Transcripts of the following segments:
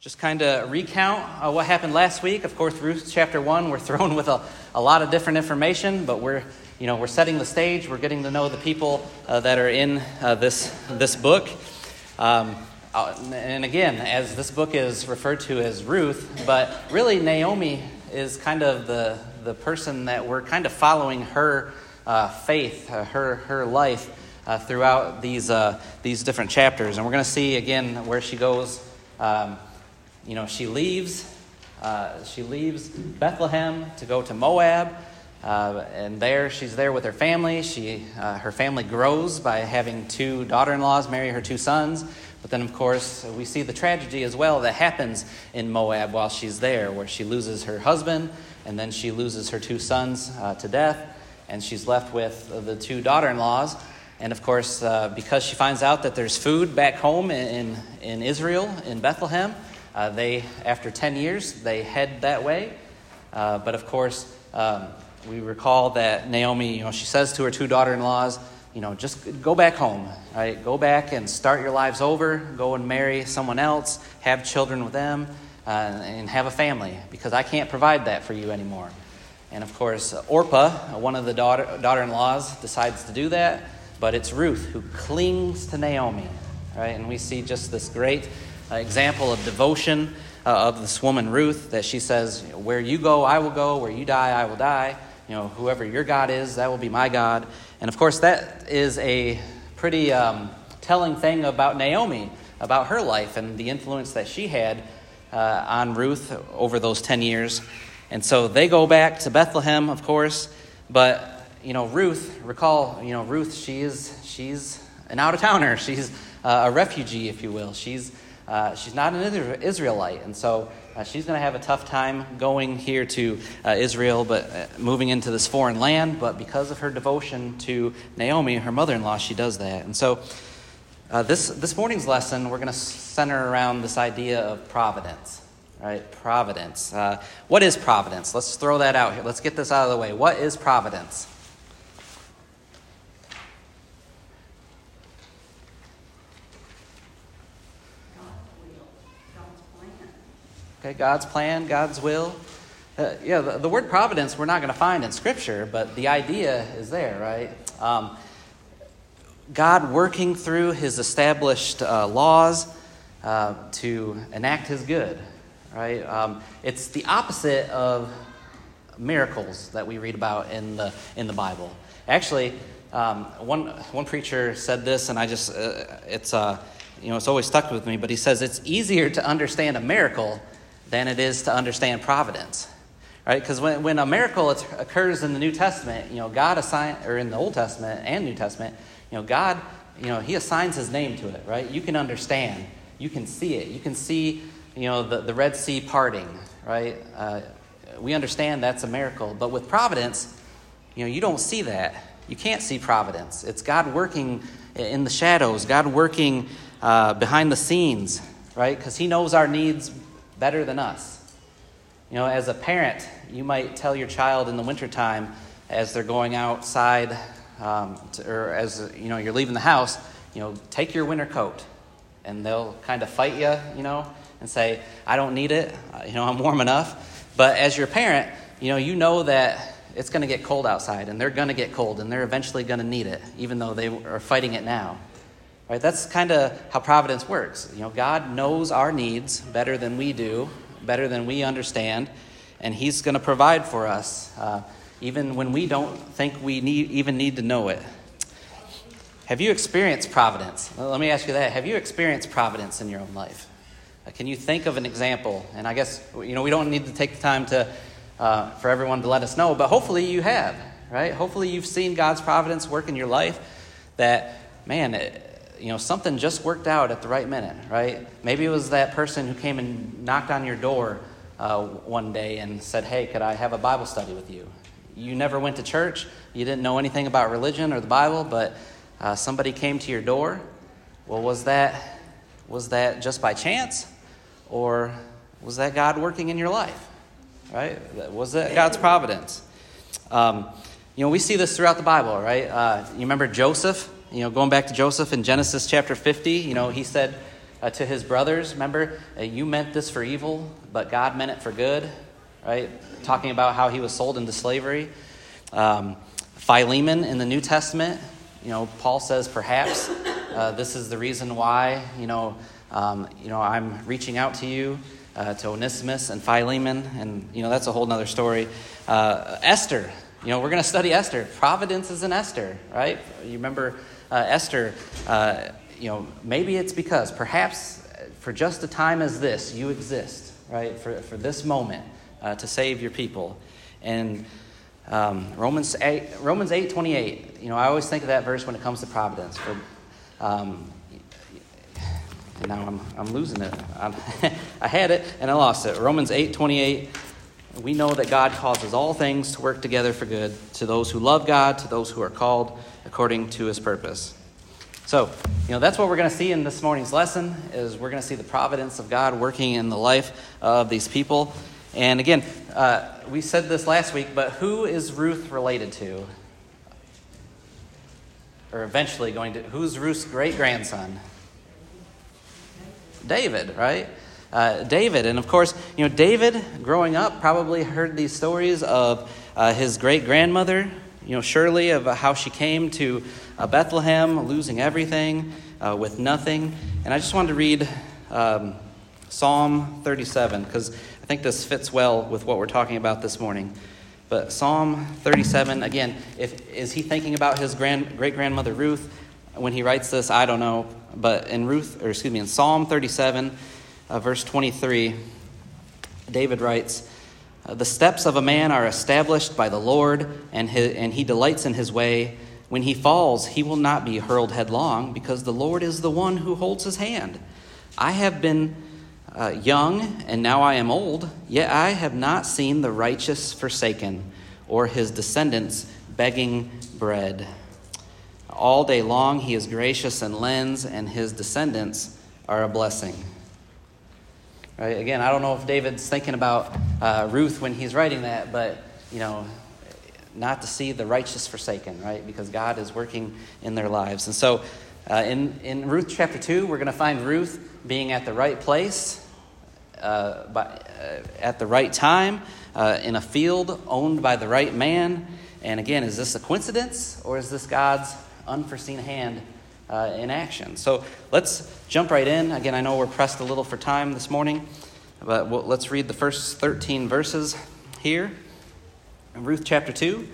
just kind of recount uh, what happened last week. Of course, Ruth chapter 1, we're thrown with a, a lot of different information, but we're, you know, we're setting the stage. We're getting to know the people uh, that are in uh, this, this book. Um, uh, and again, as this book is referred to as Ruth, but really Naomi is kind of the, the person that we're kind of following her uh, faith, uh, her, her life throughout these, these different chapters. And we're going to see again where she goes. Um, you know, she leaves, uh, she leaves Bethlehem to go to Moab, uh, and there she's there with her family. She, uh, her family grows by having two daughter-in-laws marry her two sons. But then, of course, we see the tragedy as well that happens in Moab while she's there, where she loses her husband, and then she loses her two sons uh, to death, and she's left with the two daughter-in-laws. And of course, uh, because she finds out that there's food back home in, in Israel, in Bethlehem, uh, they, after 10 years, they head that way. Uh, but of course, um, we recall that Naomi, you know, she says to her two daughter in laws, you know, just go back home, right? Go back and start your lives over. Go and marry someone else, have children with them, uh, and have a family, because I can't provide that for you anymore. And of course, Orpah, one of the daughter in laws, decides to do that, but it's Ruth who clings to Naomi, right? And we see just this great example of devotion uh, of this woman Ruth that she says, "Where you go, I will go. Where you die, I will die. You know, whoever your God is, that will be my God." And of course, that is a pretty um, telling thing about Naomi, about her life and the influence that she had uh, on Ruth over those ten years. And so they go back to Bethlehem, of course, but you know, Ruth, recall, you know, Ruth, she is she's an out of towner. She's uh, a refugee, if you will. She's uh, she's not an Israelite, and so uh, she's going to have a tough time going here to uh, Israel, but uh, moving into this foreign land. But because of her devotion to Naomi, her mother-in-law, she does that. And so, uh, this this morning's lesson, we're going to center around this idea of providence. Right, providence. what is providence? Let's throw that out here. Let's get this out of the way. What is providence? Okay, God's plan, God's will. Uh, yeah, the, the, word providence we're not going to find in Scripture, but the idea is there, right? Um, God working through His established uh, laws uh, to enact His good, right? Um, it's the opposite of miracles that we read about in the in the Bible. Actually, um, one one preacher said this, and I just uh, it's uh, you know it's always stuck with me. But he says it's easier to understand a miracle than it is to understand providence. Right? Because when, when a miracle occurs in the New Testament, you know, God assigns, or in the Old Testament and New Testament, you know, God, you know, He assigns His name to it, right? You can understand. You can see it. You can see, you know, the, the Red Sea parting, right? Uh, we understand that's a miracle. But with providence, you know, you don't see that. You can't see providence. It's God working in the shadows, God working uh, behind the scenes, right? Because He knows our needs better than us. You know, as a parent, you might tell your child in the wintertime as they're going outside, um, to, or as you know, you're leaving the house, you know, take your winter coat. And they'll kind of fight you, you know, and say, I don't need it. Uh, you know, I'm warm enough. But as your parent, you know, you know that it's going to get cold outside and they're going to get cold and they're eventually going to need it, even though they are fighting it now. Right? That's kind of how providence works. You know, God knows our needs better than we do, better than we understand, and He's going to provide for us, uh, even when we don't think we need, even need to know it. Have you experienced providence? Well, let me ask you that. Have you experienced providence in your own life? Uh, can you think of an example? And I guess you know we don't need to take the time to uh, for everyone to let us know, but hopefully you have, right? Hopefully you've seen God's providence work in your life. That man, it, you know, something just worked out at the right minute, right? Maybe it was that person who came and knocked on your door uh, one day and said, Hey, could I have a Bible study with you? You never went to church, you didn't know anything about religion or the Bible, but uh, somebody came to your door. Well, was that, was that just by chance? Or was that God working in your life? Right? Was that God's providence? Um, you know, we see this throughout the Bible, right? Uh, you remember Joseph? You know, going back to Joseph in Genesis chapter 50, you know, he said, uh, to his brothers. Remember, uh, you meant this for evil, but God meant it for good, right? Talking about how he was sold into slavery. Um, Philemon in the New Testament, you know, Paul says perhaps uh, this is the reason why, you know, um, you know, I'm reaching out to you, uh, to Onesimus and Philemon, and you know that's a whole other story. Uh, Esther, you know, we're going to study Esther. Providence is in Esther, right? You remember Esther? Uh, you know, maybe it's because perhaps for just a time as this, you exist, right? For for this moment uh, to save your people, and um, Romans eight, Romans eight twenty eight. You know, I always think of that verse when it comes to providence. For um, and now I'm, I'm losing it. I'm, i had it and I lost it. Romans 8 28. We know that God causes all things to work together for good to those who love God, to those who are called according to his purpose. So, you know, that's what we're going to see in this morning's lesson is we're going to see the providence of God working in the life of these people. And again, uh, we said this last week, but who is Ruth related to? Or eventually going to, who's Ruth's great grandson? David, right? Uh, David. And of course, you know, David, growing up, probably heard these stories of uh, his great grandmother, you know, Shirley, of how she came to uh, Bethlehem, losing everything uh, with nothing. And I just wanted to read um, Psalm 37, because I think this fits well with what we're talking about this morning. But Psalm 37, again, if, is he thinking about his grand, great grandmother Ruth when he writes this? I don't know. But in Ruth, or excuse me, in Psalm 37, uh, verse 23, David writes, uh, The steps of a man are established by the Lord, and, his, and he delights in his way. When he falls, he will not be hurled headlong, because the Lord is the one who holds his hand. I have been uh, young, and now I am old, yet I have not seen the righteous forsaken, or his descendants begging bread. All day long, he is gracious and lends, and his descendants are a blessing. Right? Again, I don't know if David's thinking about uh, Ruth when he's writing that, but, you know, not to see the righteous forsaken, right? Because God is working in their lives. And so uh, in, in Ruth chapter 2, we're going to find Ruth being at the right place, uh, by, uh, at the right time, uh, in a field owned by the right man. And again, is this a coincidence or is this God's unforeseen hand uh, in action. So let's jump right in. Again, I know we're pressed a little for time this morning, but we'll, let's read the first 13 verses here. In Ruth chapter 2.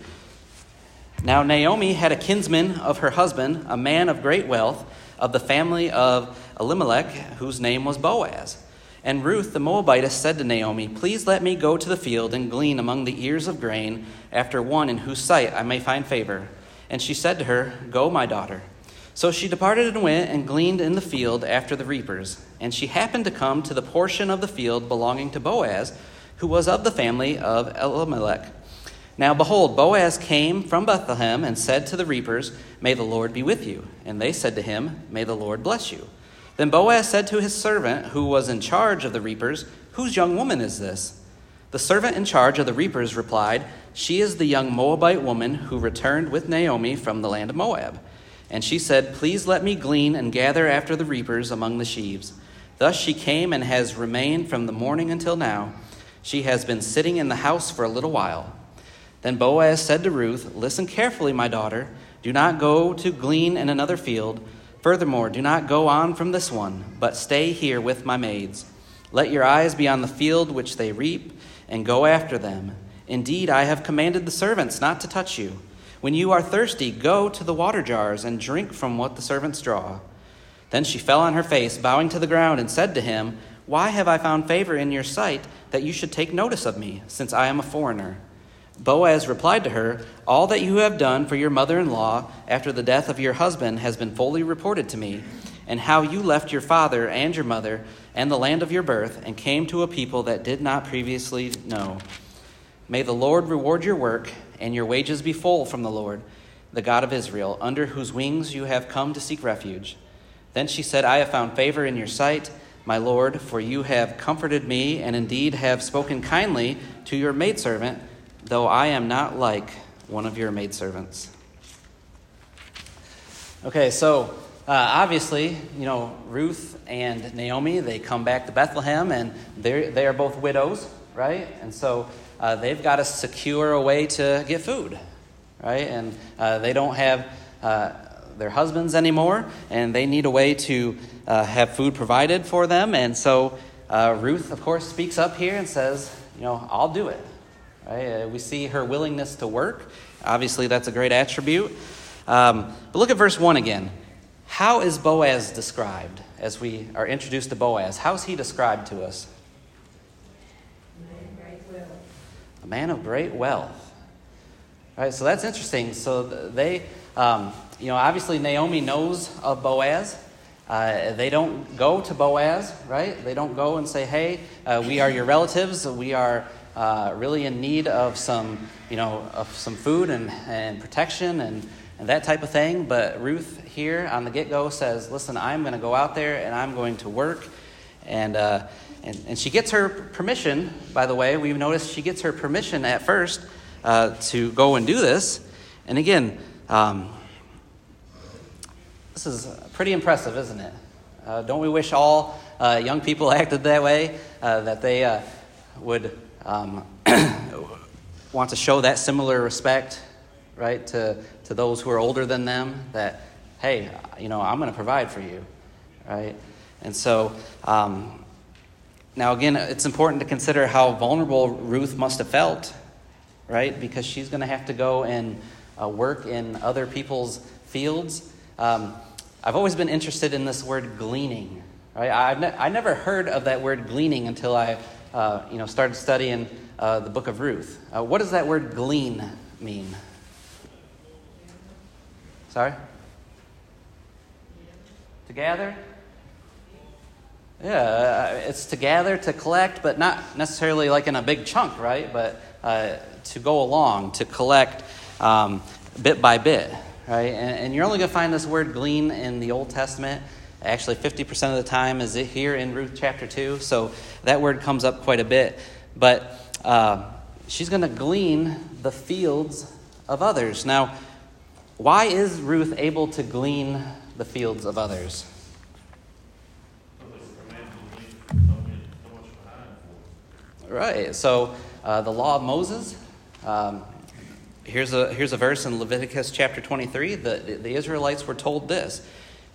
Now, Naomi had a kinsman of her husband, a man of great wealth, of the family of Elimelech, whose name was Boaz. And Ruth the Moabitess said to Naomi, Please let me go to the field and glean among the ears of grain after one in whose sight I may find favor. And she said to her, Go, my daughter. So she departed and went and gleaned in the field after the reapers. And she happened to come to the portion of the field belonging to Boaz, who was of the family of Elimelech. Now behold, Boaz came from Bethlehem and said to the reapers, May the Lord be with you. And they said to him, May the Lord bless you. Then Boaz said to his servant, who was in charge of the reapers, Whose young woman is this? The servant in charge of the reapers replied, She is the young Moabite woman who returned with Naomi from the land of Moab. And she said, Please let me glean and gather after the reapers among the sheaves. Thus she came and has remained from the morning until now. She has been sitting in the house for a little while. Then Boaz said to Ruth, Listen carefully, my daughter. Do not go to glean in another field. Furthermore, do not go on from this one, but stay here with my maids. Let your eyes be on the field which they reap and go after them. Indeed, I have commanded the servants not to touch you. When you are thirsty, go to the water jars and drink from what the servants draw. Then she fell on her face, bowing to the ground, and said to him, Why have I found favor in your sight that you should take notice of me, since I am a foreigner? Boaz replied to her, All that you have done for your mother in law after the death of your husband has been fully reported to me, and how you left your father and your mother and the land of your birth, and came to a people that did not previously know. May the Lord reward your work, and your wages be full from the Lord, the God of Israel, under whose wings you have come to seek refuge. Then she said, I have found favor in your sight, my Lord, for you have comforted me, and indeed have spoken kindly to your maidservant, though I am not like one of your maidservants. Okay, so uh, obviously, you know, Ruth and Naomi, they come back to Bethlehem and they are both widows, right? And so uh, they've got to secure a way to get food, right? And uh, they don't have uh, their husbands anymore, and they need a way to uh, have food provided for them. And so uh, Ruth, of course, speaks up here and says, you know, I'll do it. Right? we see her willingness to work. Obviously, that's a great attribute. Um, but look at verse 1 again. How is Boaz described as we are introduced to Boaz? How is he described to us? A man of great wealth. All right, so that's interesting. So they, um, you know, obviously Naomi knows of Boaz. Uh, they don't go to Boaz, right? They don't go and say, hey, uh, we are your relatives. We are uh, really in need of some, you know, of some food and, and protection and, and that type of thing. But Ruth here on the get go says, listen, I'm going to go out there and I'm going to work. And, uh, and, and she gets her permission, by the way. We've noticed she gets her permission at first uh, to go and do this. And again, um, this is pretty impressive, isn't it? Uh, don't we wish all uh, young people acted that way? Uh, that they uh, would um, want to show that similar respect, right, to, to those who are older than them? That, hey, you know, I'm going to provide for you, right? And so, um, now again, it's important to consider how vulnerable Ruth must have felt, right? Because she's going to have to go and uh, work in other people's fields. Um, I've always been interested in this word gleaning. Right? I've ne- I never heard of that word gleaning until I uh, you know, started studying uh, the book of Ruth. Uh, what does that word glean mean? Sorry? To gather? Yeah, uh, it's to gather, to collect, but not necessarily like in a big chunk, right? But uh, to go along, to collect um, bit by bit right? And, and you're only going to find this word glean in the Old Testament. Actually, 50% of the time is it here in Ruth chapter 2. So that word comes up quite a bit. But uh, she's going to glean the fields of others. Now, why is Ruth able to glean the fields of others? Right. So uh, the law of Moses, um, Here's a, here's a verse in Leviticus chapter 23. The, the Israelites were told this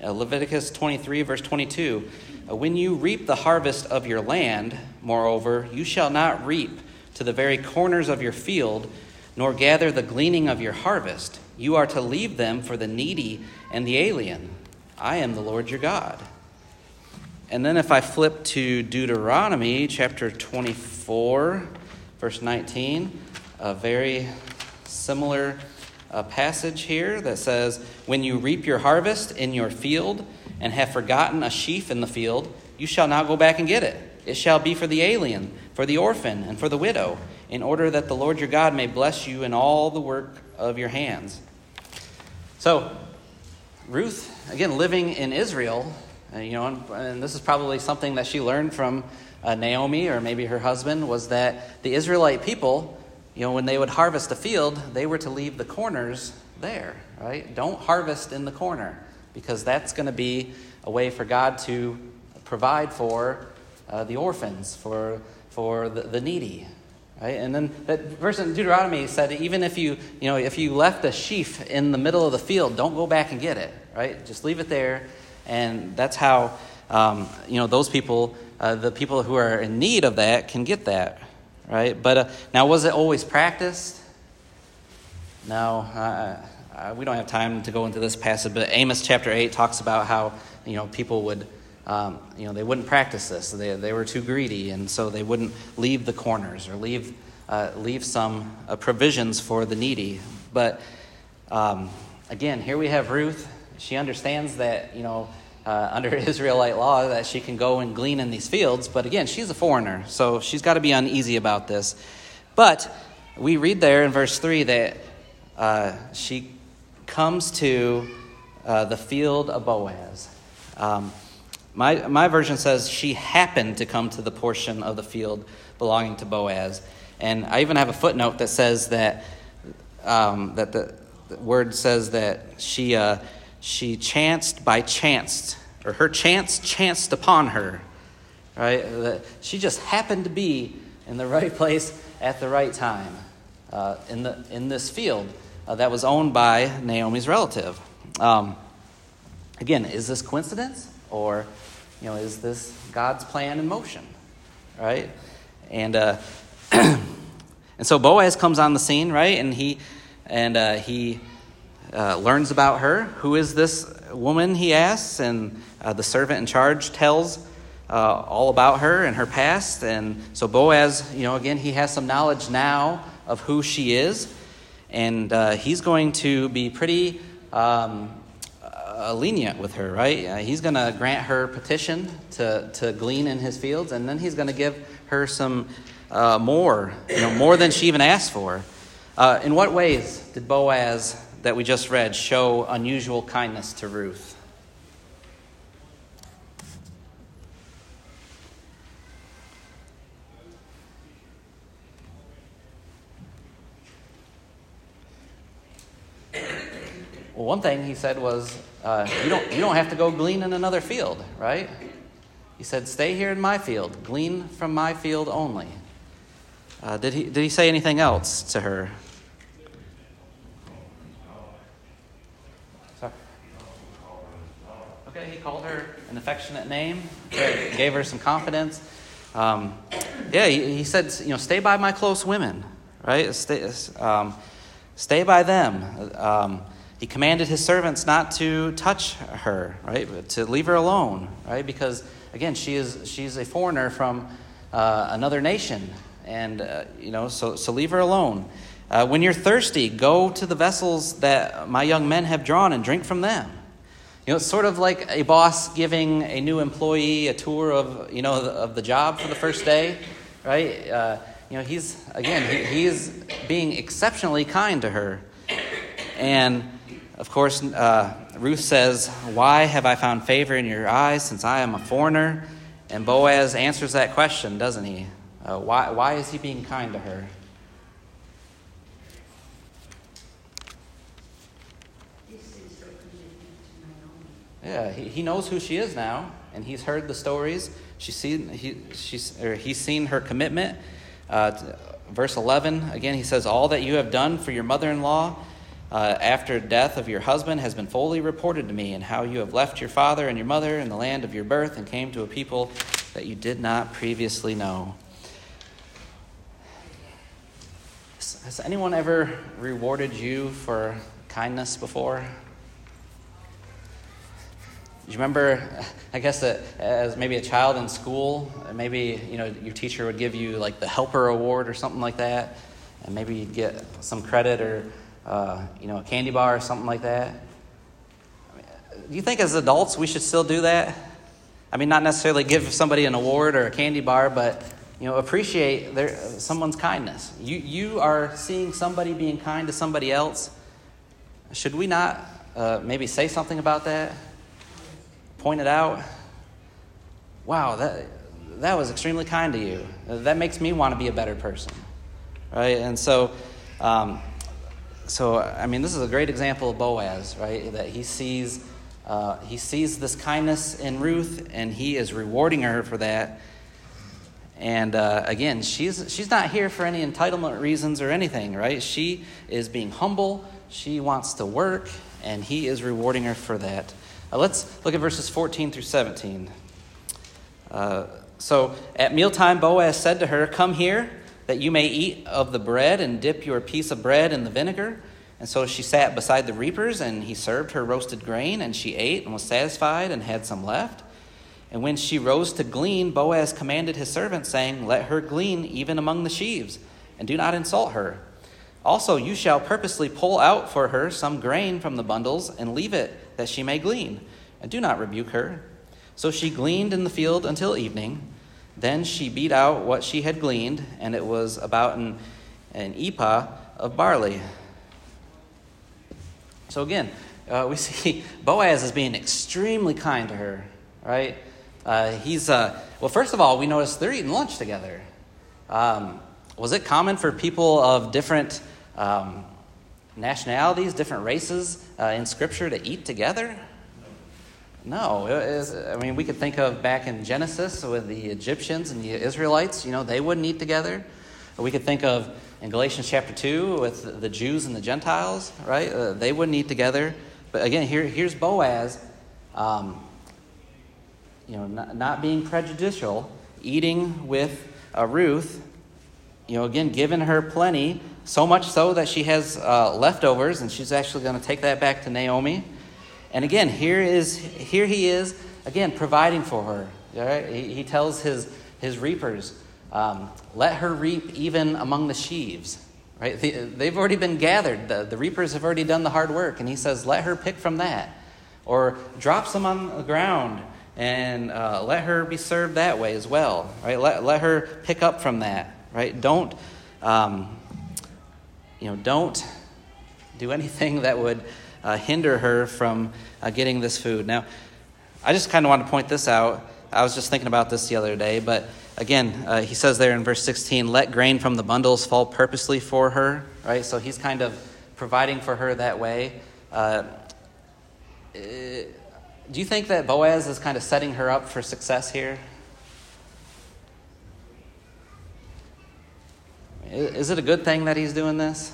uh, Leviticus 23, verse 22 uh, When you reap the harvest of your land, moreover, you shall not reap to the very corners of your field, nor gather the gleaning of your harvest. You are to leave them for the needy and the alien. I am the Lord your God. And then if I flip to Deuteronomy chapter 24, verse 19, a very similar uh, passage here that says, When you reap your harvest in your field and have forgotten a sheaf in the field, you shall not go back and get it. It shall be for the alien, for the orphan, and for the widow, in order that the Lord your God may bless you in all the work of your hands. So, Ruth, again, living in Israel, uh, you know, and, and, this is probably something that she learned from uh, Naomi or maybe her husband, was that the Israelite people you know, when they would harvest a field, they were to leave the corners there, right? Don't harvest in the corner because that's going to be a way for God to provide for uh, the orphans, for, for the, the needy, right? And then that verse in Deuteronomy said, even if you, you know, if you left a sheaf in the middle of the field, don't go back and get it, right? Just leave it there. And that's how, um, you know, those people, uh, the people who are in need of that can get that, right? But uh, now, was it always practiced? No, uh, uh, we don't have time to go into this passage. But Amos chapter eight talks about how you know people would. Um, you know, they wouldn't practice this. They, they were too greedy, and so they wouldn't leave the corners or leave, uh, leave some uh, provisions for the needy. But um, again, here we have Ruth. She understands that, you know, uh, under Israelite law that she can go and glean in these fields. But again, she's a foreigner, so she's got to be uneasy about this. But we read there in verse 3 that uh, she comes to uh, the field of Boaz. Um, my, my version says she happened to come to the portion of the field belonging to Boaz. And I even have a footnote that says that, um, that the, the, word says that she uh, she chanced by chance, or her chance chanced upon her, right? She just happened to be in the right place at the right time uh, in, the, in this field uh, that was owned by Naomi's relative. Um, again, is this coincidence or you know is this God's plan in motion, right? And uh, and so Boaz comes on the scene, right? And he and uh, he uh, learns about her. Who is this woman? He asks, and uh, the servant in charge tells uh, all about her and her past. And so Boaz, you know, again, he has some knowledge now of who she is, and uh, he's going to be pretty um, uh, lenient with her, right? He's going to grant her petition to, to glean in his fields, and then he's going to give her some more, you know, more than she even asked for. Uh, in what ways did Boaz, that we just read, show unusual kindness to Ruth? Well, one thing he said was, uh, you, don't, you don't have to go glean in another field, right? He said, Stay here in my field, glean from my field only. Uh, did, he, did he say anything else to her? Okay, he called her an affectionate name, gave her some confidence. Um, yeah, he, he, said, you know, stay by my close women, right? Stay, um, stay by them. Um, he commanded his servants not to touch her, right? To leave her alone, right? Because again, she is she's a foreigner from uh, another nation, and uh, you know, so so leave her alone. Uh, when you're thirsty, go to the vessels that my young men have drawn and drink from them. You know, it's sort of like a boss giving a new employee a tour of you know of the job for the first day, right? Uh, you know, he's again he, he's being exceptionally kind to her, and of course, uh, Ruth says, Why have I found favor in your eyes since I am a foreigner? And Boaz answers that question, doesn't he? Uh, why, why is he being kind to her? Yeah, he, he knows who she is now, and he's heard the stories. She's seen, he, she's, or he's seen her commitment. Uh, verse 11, again, he says, All that you have done for your mother in law uh, after death of your husband has been fully reported to me, and how you have left your father and your mother in the land of your birth and came to a people that you did not previously know. Has anyone ever rewarded you for kindness before? Do you remember, I guess, that as maybe a child in school, maybe you know your teacher would give you like the helper award or something like that, and maybe you'd get some credit or uh, you know, a candy bar or something like that. do you think as adults we should still do that? I mean, not necessarily give somebody an award or a candy bar, but you know, appreciate their, someone's kindness. You, you are seeing somebody being kind to somebody else. Should we not uh, maybe say something about that? Point it out? Wow, that, that was extremely kind to you. That makes me want to be a better person. Right? And so, um, so I mean, this is a great example of Boaz, right? That he sees uh, he sees this kindness in Ruth, and he is rewarding her for that. And uh, again, she's she's not here for any entitlement reasons or anything, right? She is being humble. She wants to work, and he is rewarding her for that. Uh, let's look at verses 14 through 17. Uh, so at mealtime, Boaz said to her, Come here that you may eat of the bread and dip your piece of bread in the vinegar. And so she sat beside the reapers, and he served her roasted grain, and she ate and was satisfied and had some left. And when she rose to glean, Boaz commanded his servant, saying, Let her glean even among the sheaves, and do not insult her. Also, you shall purposely pull out for her some grain from the bundles, and leave it that she may glean, and do not rebuke her. So she gleaned in the field until evening. Then she beat out what she had gleaned, and it was about an, an ephah of barley. So again, uh, we see Boaz is being extremely kind to her, right? Uh, he's, uh, well, first of all, we notice they're eating lunch together. Um, was it common for people of different um, nationalities, different races uh, in Scripture to eat together? No. I mean, we could think of back in Genesis with the Egyptians and the Israelites, you know, they wouldn't eat together. We could think of in Galatians chapter 2 with the Jews and the Gentiles, right? Uh, they wouldn't eat together. But again, here, here's Boaz, um, you know, not, not, being prejudicial, eating with uh, Ruth, you know, again, giving her plenty, so much so that she has uh, leftovers, and she's actually going to take that back to Naomi. And again, here is here he is again providing for her. All right, he, he tells his his reapers, um, "Let her reap even among the sheaves." Right, the, they've already been gathered. The, the reapers have already done the hard work, and he says, "Let her pick from that," or drop some on the ground and uh, let her be served that way as well. Right, let let her pick up from that. Right, don't. Um, you know, don't do anything that would uh, hinder her from uh, getting this food. Now, I just kind of want to point this out. I was just thinking about this the other day, but again, uh, he says there in verse 16, let grain from the bundles fall purposely for her, right? So he's kind of providing for her that way. Uh, eh, do you think that Boaz is kind of setting her up for success here? Is it a good thing that he's doing this?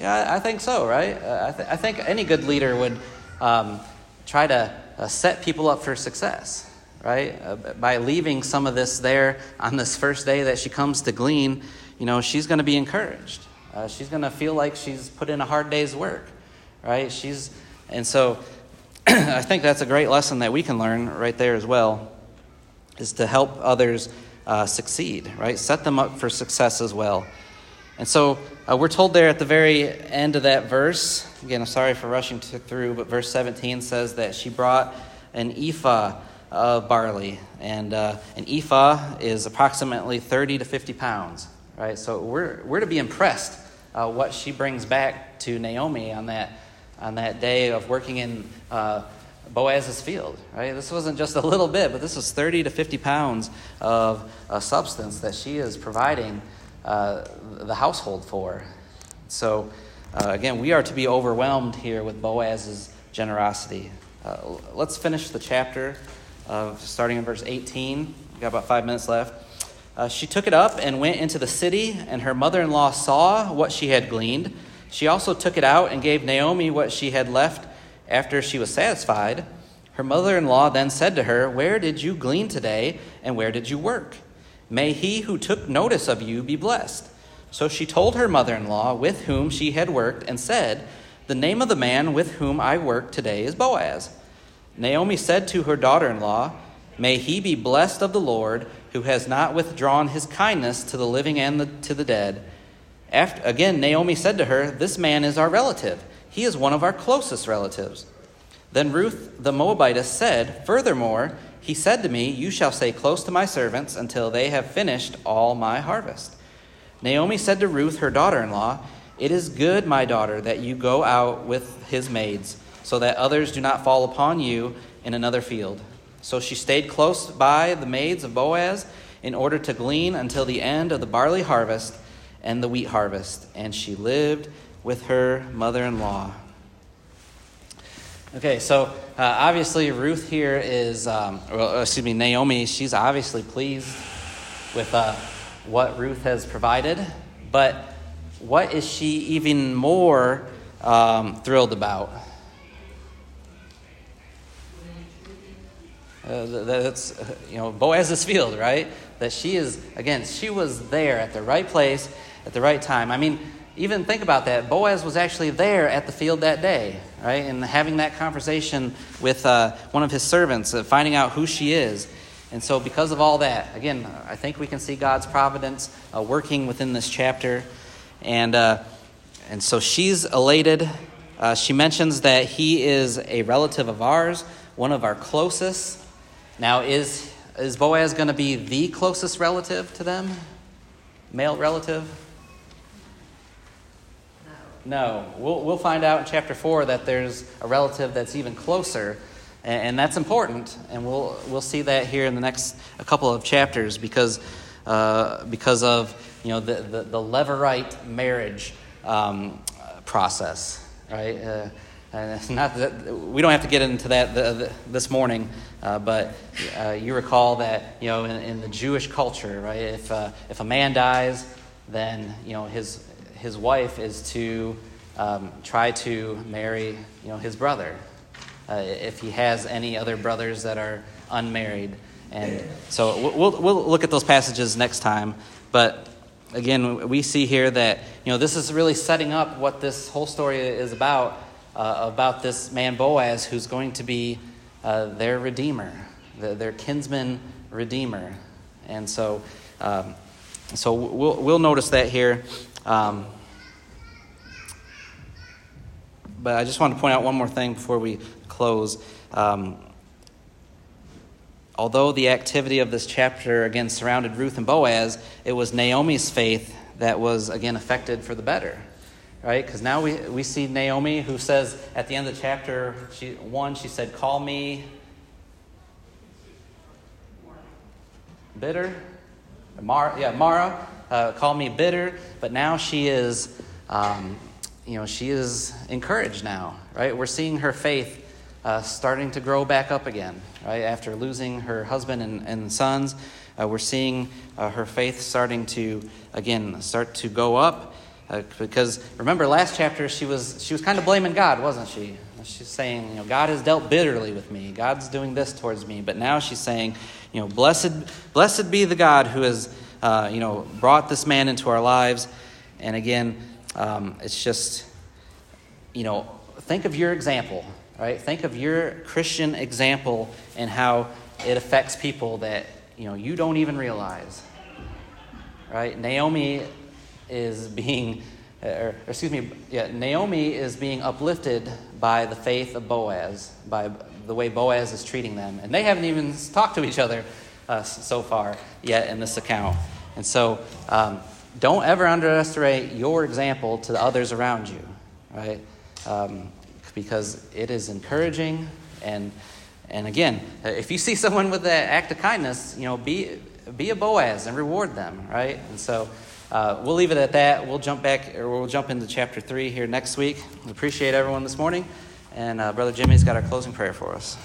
Yeah, I think so, right? Uh, I, th- I, think any good leader would um, try to uh, set people up for success, right? Uh, by leaving some of this there on this first day that she comes to glean, you know, she's going to be encouraged. Uh, she's going to feel like she's put in a hard day's work, right? She's, and so I think that's a great lesson that we can learn right there as well, is to help others uh, succeed, right? Set them up for success as well. And so uh, we're told there at the very end of that verse, again, I'm sorry for rushing to, through, but verse 17 says that she brought an ephah of barley. And uh, an ephah is approximately 30 to 50 pounds, right? So we're, we're to be impressed uh, what she brings back to Naomi on that, on that day of working in uh, Boaz's field, right? This wasn't just a little bit, but this was 30 to 50 pounds of a substance that she is providing uh, the household for. So, uh, again, we are to be overwhelmed here with Boaz's generosity. Uh, let's finish the chapter, of starting in verse 18. We've got about five minutes left. Uh, she took it up and went into the city, and her mother in law saw what she had gleaned. She also took it out and gave Naomi what she had left after she was satisfied. Her mother in law then said to her, Where did you glean today, and where did you work? May he who took notice of you be blessed. So she told her mother in law, with whom she had worked, and said, The name of the man with whom I work today is Boaz. Naomi said to her daughter in law, May he be blessed of the Lord, who has not withdrawn his kindness to the living and the, to the dead. After, again, Naomi said to her, This man is our relative. He is one of our closest relatives. Then Ruth the Moabitess said, Furthermore, he said to me, You shall stay close to my servants until they have finished all my harvest. Naomi said to Ruth, her daughter in law, It is good, my daughter, that you go out with his maids, so that others do not fall upon you in another field. So she stayed close by the maids of Boaz in order to glean until the end of the barley harvest and the wheat harvest, and she lived with her mother in law. Okay, so uh, obviously Ruth here is, um, well, excuse me, Naomi, she's obviously pleased with uh, what Ruth has provided, but what is she even more um, thrilled about? Uh, that's, you know, Boaz's field, right? That she is, again, she was there at the right place at the right time. I mean, even think about that. Boaz was actually there at the field that day, right? And having that conversation with uh, one of his servants, uh, finding out who she is. And so, because of all that, again, I think we can see God's providence uh, working within this chapter. And, uh, and so she's elated. Uh, she mentions that he is a relative of ours, one of our closest. Now, is, is Boaz going to be the closest relative to them? Male relative? No. We'll, we'll find out in chapter 4 that there's a relative that's even closer, and, and that's important. And we'll, we'll see that here in the next a couple of chapters because, uh, because of you know, the, the, the Levirate marriage um, process, right? Uh, and it's not that we don't have to get into that the, the, this morning, uh, but uh, you recall that you know in, in, the Jewish culture, right? If uh, if a man dies, then you know his his wife is to um, try to marry you know his brother, uh, if he has any other brothers that are unmarried, and so we'll we'll look at those passages next time, but again, we see here that you know this is really setting up what this whole story is about uh, about this man Boaz who's going to be uh, their redeemer, the, their kinsman redeemer. And so, um, so we'll, we'll notice that here. Um, but I just want to point out one more thing before we close. Um, although the activity of this chapter again surrounded Ruth and Boaz, it was Naomi's faith that was again affected for the better right? Because now we, we see Naomi who says at the end of the chapter she, 1, she said, Call me bitter. Mar, yeah, Mara, uh, call me bitter. But now she is, um, you know, she is encouraged now, right? We're seeing her faith uh, starting to grow back up again, right? After losing her husband and, and sons, uh, we're seeing uh, her faith starting to, again, start to go up. Uh, because remember, last chapter she was she was kind of blaming God, wasn't she? She's saying, you know, God has dealt bitterly with me. God's doing this towards me. But now she's saying, you know, blessed blessed be the God who has uh, you know brought this man into our lives. And again, um, it's just you know, think of your example, right? Think of your Christian example and how it affects people that you know you don't even realize. Right? Naomi is being, or, excuse me, yeah, Naomi is being uplifted by the faith of Boaz, by the way Boaz is treating them. And they haven't even talked to each other uh, so far yet in this account. And so um, don't ever underestimate your example to the others around you, right? Um, because it is encouraging and and again, if you see someone with that act of kindness, you know, be be a Boaz and reward them, right? And so uh, we'll leave it at that. We'll jump back, or we'll jump into chapter 3 here next week. We appreciate everyone this morning. And uh, Brother Jimmy's got our closing prayer for us.